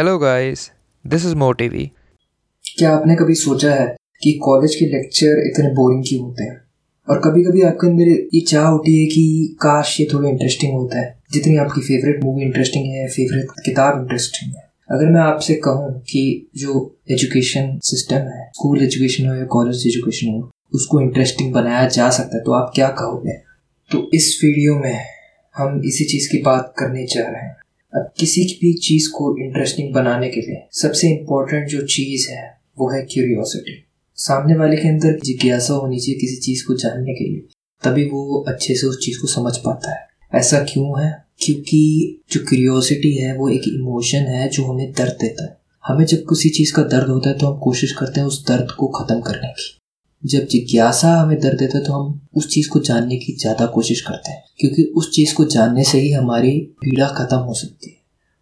Hello guys, this is MoTV. क्या आपने कभी सोचा है कि कॉलेज के लेक्चर इतने बोरिंग क्यों होते हैं? और कभी कभी आपके अंदर ये चाह उठी है कि काश ये थोड़ा इंटरेस्टिंग होता है। जितनी आपकी फेवरेट मूवी इंटरेस्टिंग है फेवरेट किताब इंटरेस्टिंग है। अगर मैं आपसे कहूँ कि जो एजुकेशन सिस्टम है स्कूल एजुकेशन हो या कॉलेज एजुकेशन हो उसको इंटरेस्टिंग बनाया जा सकता है तो आप क्या कहोगे? तो इस वीडियो में हम इसी चीज़ की बात करने जा रहे हैं। अब किसी भी चीज़ को इंटरेस्टिंग बनाने के लिए सबसे इम्पोर्टेंट जो चीज़ है, वो है क्यूरियोसिटी सामने वाले के अंदर जिज्ञासा होनी चाहिए किसी चीज़ को जानने के लिए, तभी वो अच्छे से उस चीज़ को समझ पाता है। ऐसा क्यों है? क्योंकि जो क्यूरियोसिटी है, वो एक इमोशन है जो हमें दर्द देता है। हमें जब किसी चीज़ का दर्द होता है तो हम कोशिश करते हैं उस दर्द को ख़त्म करने की। जब जिज्ञासा हमें दर्द देता है तो हम उस चीज़ को जानने की ज़्यादा कोशिश करते हैं, क्योंकि उस चीज़ को जानने से ही हमारी पीड़ा ख़त्म हो सकती है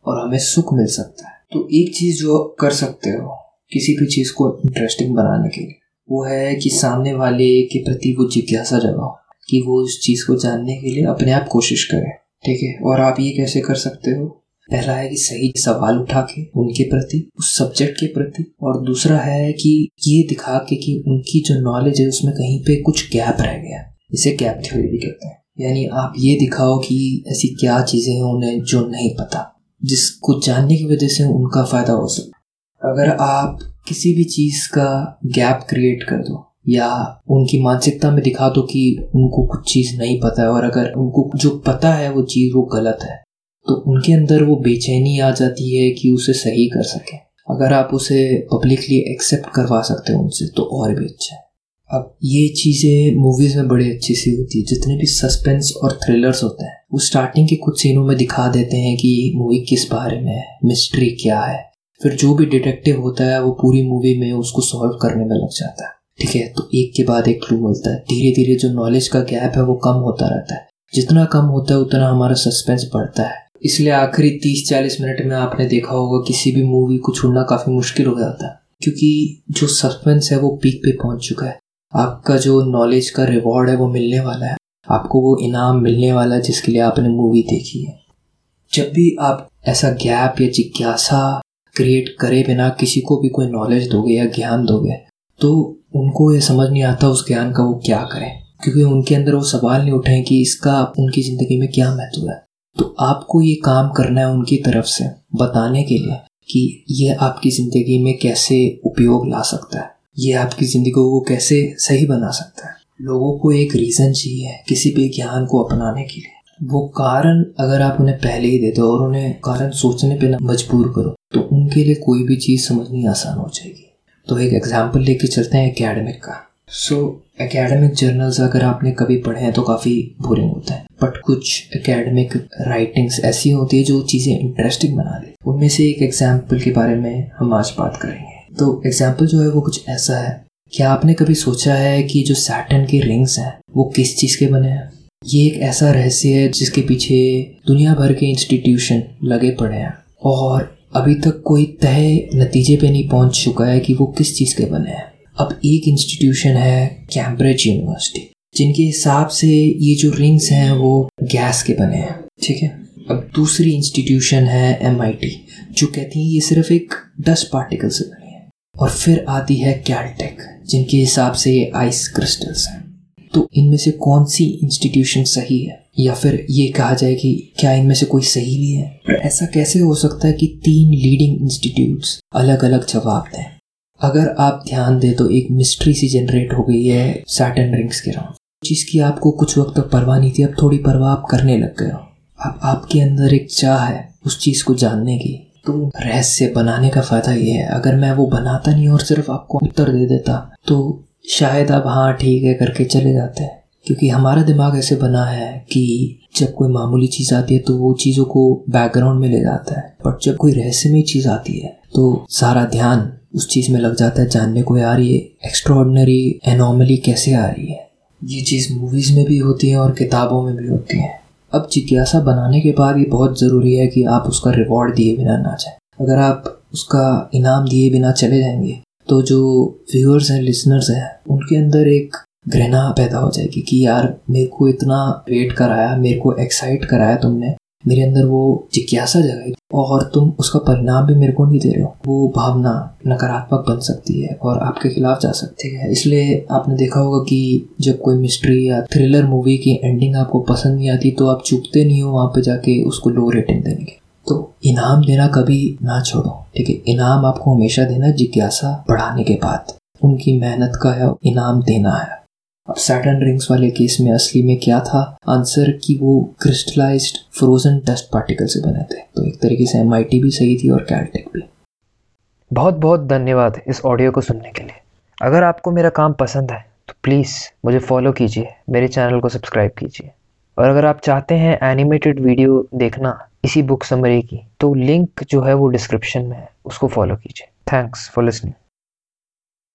और हमें सुख मिल सकता है। तो एक चीज़ जो कर सकते हो किसी भी चीज़ को इंटरेस्टिंग बनाने के लिए, वो है कि सामने वाले के प्रति वो जिज्ञासा जगाओ, कि वो उस चीज़ को जानने के लिए अपने आप कोशिश करे, ठीक है? और आप ये कैसे कर सकते हो पहला है कि सही सवाल उठा के उनके प्रति, उस सब्जेक्ट के प्रति, और दूसरा है कि ये दिखा के कि उनकी जो नॉलेज है उसमें कहीं पे कुछ गैप रह गया। इसे गैप थ्योरी भी कहते हैं। यानी आप ये दिखाओ कि ऐसी क्या चीज़ें हैं उन्हें जो नहीं पता, जिसको जानने की वजह से उनका फ़ायदा हो सके। अगर आप किसी भी चीज़ का गैप क्रिएट कर दो, या उनकी मानसिकता में दिखा दो कि उनको कुछ चीज़ नहीं पता है, और अगर उनको जो पता है वो चीज़ वो गलत है तो उनके अंदर वो बेचैनी आ जाती है कि उसे सही कर सके। अगर आप उसे पब्लिकली एक्सेप्ट करवा सकते हो उनसे तो और भी अच्छा है। अब ये चीज़ें मूवीज़ में बड़ी अच्छी सी होती है। जितने भी सस्पेंस और थ्रिलर्स होते हैं, वो स्टार्टिंग के कुछ सीनों में दिखा देते हैं कि मूवी किस बारे में है मिस्ट्री क्या है। फिर जो भी डिटेक्टिव होता है, वो पूरी मूवी में उसको सॉल्व करने में लग जाता है। ठीक है? तो एक के बाद एक क्लू मिलता है। धीरे धीरे जो नॉलेज का गैप है, वो कम होता रहता है। जितना कम होता है, उतना हमारा सस्पेंस बढ़ता है। इसलिए आखिरी तीस चालीस मिनट में आपने देखा होगा किसी भी मूवी को छोड़ना काफ़ी मुश्किल हो जाता है। क्योंकि जो सस्पेंस है वो पीक पे पहुँच चुका है। आपका जो नॉलेज का रिवॉर्ड है वो मिलने वाला है। आपको वो इनाम मिलने वाला है जिसके लिए आपने मूवी देखी है। जब भी आप ऐसा गैप या जिज्ञासा क्रिएट करे बिना किसी को भी कोई नॉलेज दोगे या ज्ञान दोगे तो उनको ये समझ नहीं आता उस ज्ञान का वो क्या करें। क्योंकि उनके अंदर वो सवाल नहीं उठे कि इसका उनकी ज़िंदगी में क्या महत्व है। तो आपको ये काम करना है उनकी तरफ़ से बताने के लिए कि ये आपकी ज़िंदगी में कैसे उपयोग ला सकता है। ये आपकी ज़िंदगी को कैसे सही बना सकता है। लोगों को एक रीज़न चाहिए किसी भी ज्ञान को अपनाने के लिए। वो कारण अगर आप उन्हें पहले ही दे दो और उन्हें कारण सोचने पे ना मजबूर करो तो उनके लिए कोई भी चीज़ समझनी आसान हो जाएगी। तो एक एग्ज़ाम्पल लेके चलते हैं एकेडमिक का। सो एकेडमिक जर्नल्स अगर आपने कभी पढ़े हैं तो काफ़ी बोरिंग होता है। बट कुछ एकेडमिक राइटिंग्स ऐसी होती है जो चीज़ें इंटरेस्टिंग बना दे। उनमें से एक एग्ज़ाम्पल के बारे में हम आज बात करेंगे। तो एग्ज़ाम्पल जो है वो कुछ ऐसा है। क्या आपने कभी सोचा है कि जो सैटन के रिंग्स हैं, वो किस चीज़ के बने हैं? ये एक ऐसा रहस्य है जिसके पीछे दुनिया भर के इंस्टीट्यूशन लगे पड़े हैं। और अभी तक कोई तय नतीजे पे नहीं पहुँच चुका है कि वो किस चीज़ के बने हैं। अब एक इंस्टीट्यूशन है कैम्ब्रिज यूनिवर्सिटी जिनके हिसाब से ये जो रिंग्स हैं वो गैस के बने हैं, ठीक है? अब दूसरी इंस्टीट्यूशन है एमआईटी जो कहती है ये सिर्फ़ एक डस्ट पार्टिकल से बनी है, और फिर आती है कैलटेक जिनके हिसाब से ये आइस क्रिस्टल्स हैं। तो इनमें से कौन सी इंस्टीट्यूशन सही है? या फिर ये कहा जाए कि क्या इनमें से कोई सही भी है? ऐसा कैसे हो सकता है कि तीन लीडिंग इंस्टीट्यूट्स अलग अलग जवाब दें? अगर आप ध्यान दें तो एक मिस्ट्री सी जनरेट हो गई है सैटन रिंग्स के राउंड। जिसकी आपको कुछ वक्त तक परवाह नहीं थी, अब थोड़ी परवाह आप करने लग गए हो। अब आपके अंदर एक चाह है उस चीज़ को जानने की। तो रहस्य बनाने का फ़ायदा ये है, अगर मैं वो बनाता नहीं और सिर्फ़ आपको उत्तर दे देता तो शायद आप हाँ ठीक है, करके चले जाते हैं। क्योंकि हमारा दिमाग ऐसे बना है कि जब कोई मामूली चीज़ आती है तो वो चीज़ों को बैकग्राउंड में ले जाता है। बट जब कोई रहस्यमय चीज़ आती है तो सारा ध्यान उस चीज़ में लग जाता है, जानने को यार ये एक्स्ट्रॉर्डनरी एनॉमली कैसे आ रही है? ये चीज़ मूवीज़ में भी होती है और किताबों में भी होती है। अब जिज्ञासा बनाने के बाद ये बहुत ज़रूरी है कि आप उसका रिवॉर्ड दिए बिना ना जाए। अगर आप उसका इनाम दिए बिना चले जाएँगे तो जो व्यूअर्स हैं लिसनर्स हैं, उनके अंदर एक घृणा पैदा हो जाएगी कि यार मेरे को इतना वेट कराया, मेरे को एक्साइट कराया तुमने मेरे अंदर वो जिज्ञासा जगाई और तुम उसका परिणाम भी मेरे को नहीं दे रहे हो। वो भावना नकारात्मक बन सकती है और आपके खिलाफ जा सकती है। इसलिए आपने देखा होगा कि जब कोई मिस्ट्री या थ्रिलर मूवी की एंडिंग आपको पसंद नहीं आती तो आप चुपते नहीं हो वहाँ पे जाके उसको लो रेटिंग देने के। तो इनाम देना कभी ना छोड़ो, ठीक है? इनाम आपको हमेशा देना जिज्ञासा बढ़ाने के बाद। उनकी मेहनत का है इनाम देना है। अब सैटर्न रिंग्स वाले केस में असली में क्या था? आंसर कि वो क्रिस्टलाइज्ड फ्रोजन डस्ट पार्टिकल से बने थे। तो एक तरीके से एमआईटी भी सही थी और कैलटेक भी। बहुत बहुत धन्यवाद इस ऑडियो को सुनने के लिए। अगर आपको मेरा काम पसंद है तो प्लीज़ मुझे फॉलो कीजिए, मेरे चैनल को सब्सक्राइब कीजिए। और अगर आप चाहते हैं एनिमेटेड वीडियो देखना इसी बुक समरी की तो लिंक जो है वो डिस्क्रिप्शन में है, उसको फॉलो कीजिए। Thanks for listening